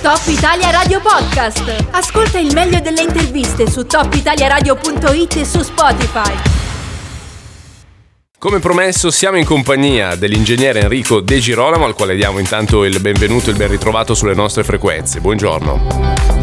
Top Italia Radio Podcast. Ascolta il meglio delle interviste su topitaliaradio.it e su Spotify. Come promesso siamo in compagnia dell'ingegnere Enrico De Girolamo al quale diamo intanto il benvenuto e il ben ritrovato sulle nostre frequenze. Buongiorno.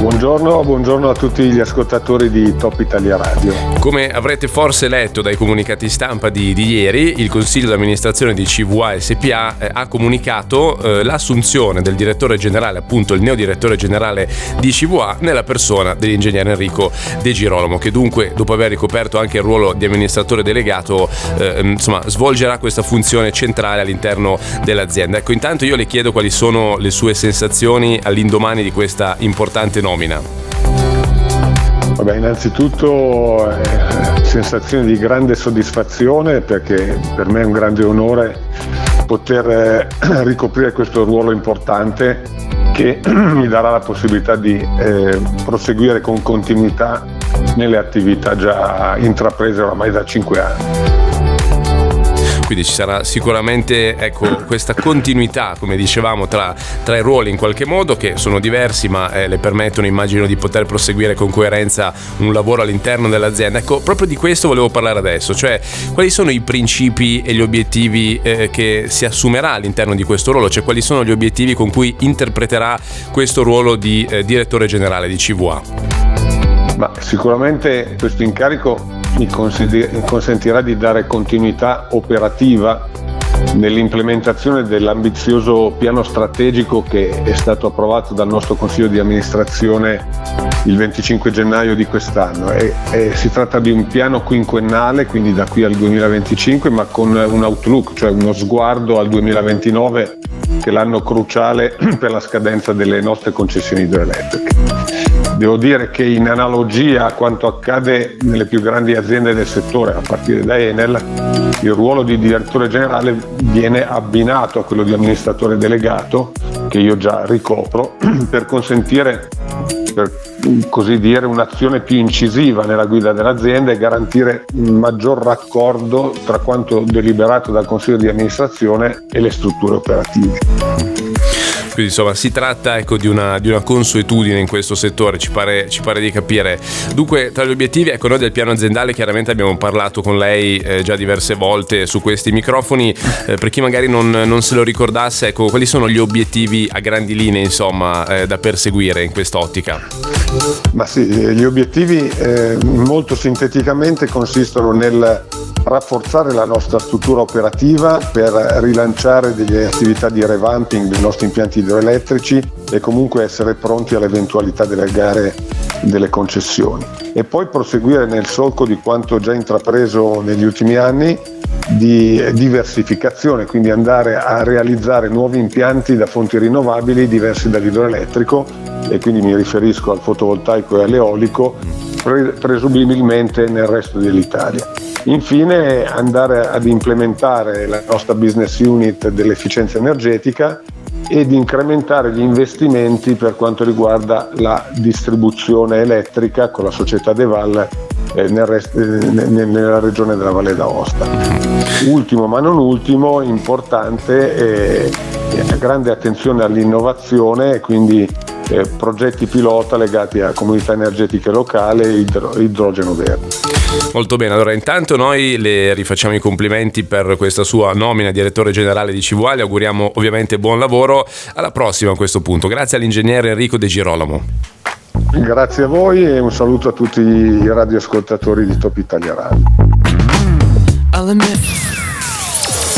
Buongiorno, buongiorno, a tutti gli ascoltatori di Top Italia Radio. Come avrete forse letto dai comunicati stampa di, di ieri, il Consiglio d'amministrazione di CVA SPA eh, ha comunicato eh, l'assunzione del direttore generale, appunto il neodirettore generale di CVA, nella persona dell'ingegnere Enrico De Girolamo, che dunque, dopo aver ricoperto anche il ruolo di amministratore delegato, eh, insomma, svolgerà questa funzione centrale all'interno dell'azienda. Ecco, intanto io le chiedo quali sono le sue sensazioni all'indomani di questa importante nomina. Vabbè, innanzitutto eh, sensazione di grande soddisfazione perché per me è un grande onore poter eh, ricoprire questo ruolo importante che mi darà la possibilità di eh, proseguire con continuità nelle attività già intraprese oramai da cinque anni quindi ci sarà sicuramente ecco, questa continuità, come dicevamo, tra, tra, i ruoli in qualche modo che sono diversi ma eh, le permettono immagino di poter proseguire con coerenza un lavoro all'interno dell'azienda. Ecco, proprio di questo volevo parlare adesso, cioè quali sono i principi e gli obiettivi eh, che si assumerà all'interno di questo ruolo, cioè quali sono gli obiettivi con cui interpreterà questo ruolo di eh, direttore generale di CVA? Ma sicuramente questo incarico mi consentirà di dare continuità operativa nell'implementazione dell'ambizioso piano strategico che è stato approvato dal nostro Consiglio di amministrazione il 25 gennaio di quest'anno. E, e si tratta di un piano quinquennale, quindi da qui al 2025, ma con un outlook, cioè uno sguardo al 2029 che è l'anno cruciale per la scadenza delle nostre concessioni idroelettriche. Devo dire che in analogia a quanto accade nelle più grandi aziende del settore, a partire da Enel, il ruolo di direttore generale viene abbinato a quello di amministratore delegato, che io già ricopro, per consentire, per così dire, un'azione più incisiva nella guida dell'azienda e garantire un maggior raccordo tra quanto deliberato dal Consiglio di amministrazione e le strutture operative. Quindi insomma si tratta ecco, di, una, di, una, consuetudine in questo settore, ci pare, ci pare, di capire. Dunque tra gli obiettivi, ecco noi del piano aziendale chiaramente abbiamo parlato con lei eh, già diverse volte su questi microfoni, eh, per chi magari non, non, se lo ricordasse, ecco quali sono gli obiettivi a grandi linee insomma eh, da perseguire in quest'ottica? Ma sì, gli obiettivi eh, molto sinteticamente consistono nel rafforzare la nostra struttura operativa per rilanciare delle attività di revamping dei nostri impianti idroelettrici e comunque essere pronti all'eventualità delle gare delle concessioni. E poi proseguire nel solco di quanto già intrapreso negli ultimi anni di diversificazione, quindi andare a realizzare nuovi impianti da fonti rinnovabili diversi dall'idroelettrico e quindi mi riferisco al fotovoltaico e all'eolico, presumibilmente nel resto dell'Italia. Infine andare ad implementare la nostra business unit dell'efficienza energetica ed incrementare gli investimenti per quanto riguarda la distribuzione elettrica con la società Deval eh, nel rest- eh, nella regione della Valle d'Aosta. Ultimo ma non ultimo, importante, eh, grande attenzione all'innovazione, quindi eh, progetti pilota legati a comunità energetiche locali e idro- idrogeno verde. Molto bene, allora intanto noi le rifacciamo i complimenti per questa sua nomina direttore generale di CVA, le auguriamo ovviamente buon lavoro, alla prossima a questo punto, grazie all'ingegnere Enrico De Girolamo. Grazie a voi e un saluto a tutti i radioascoltatori di Top Italia Radio.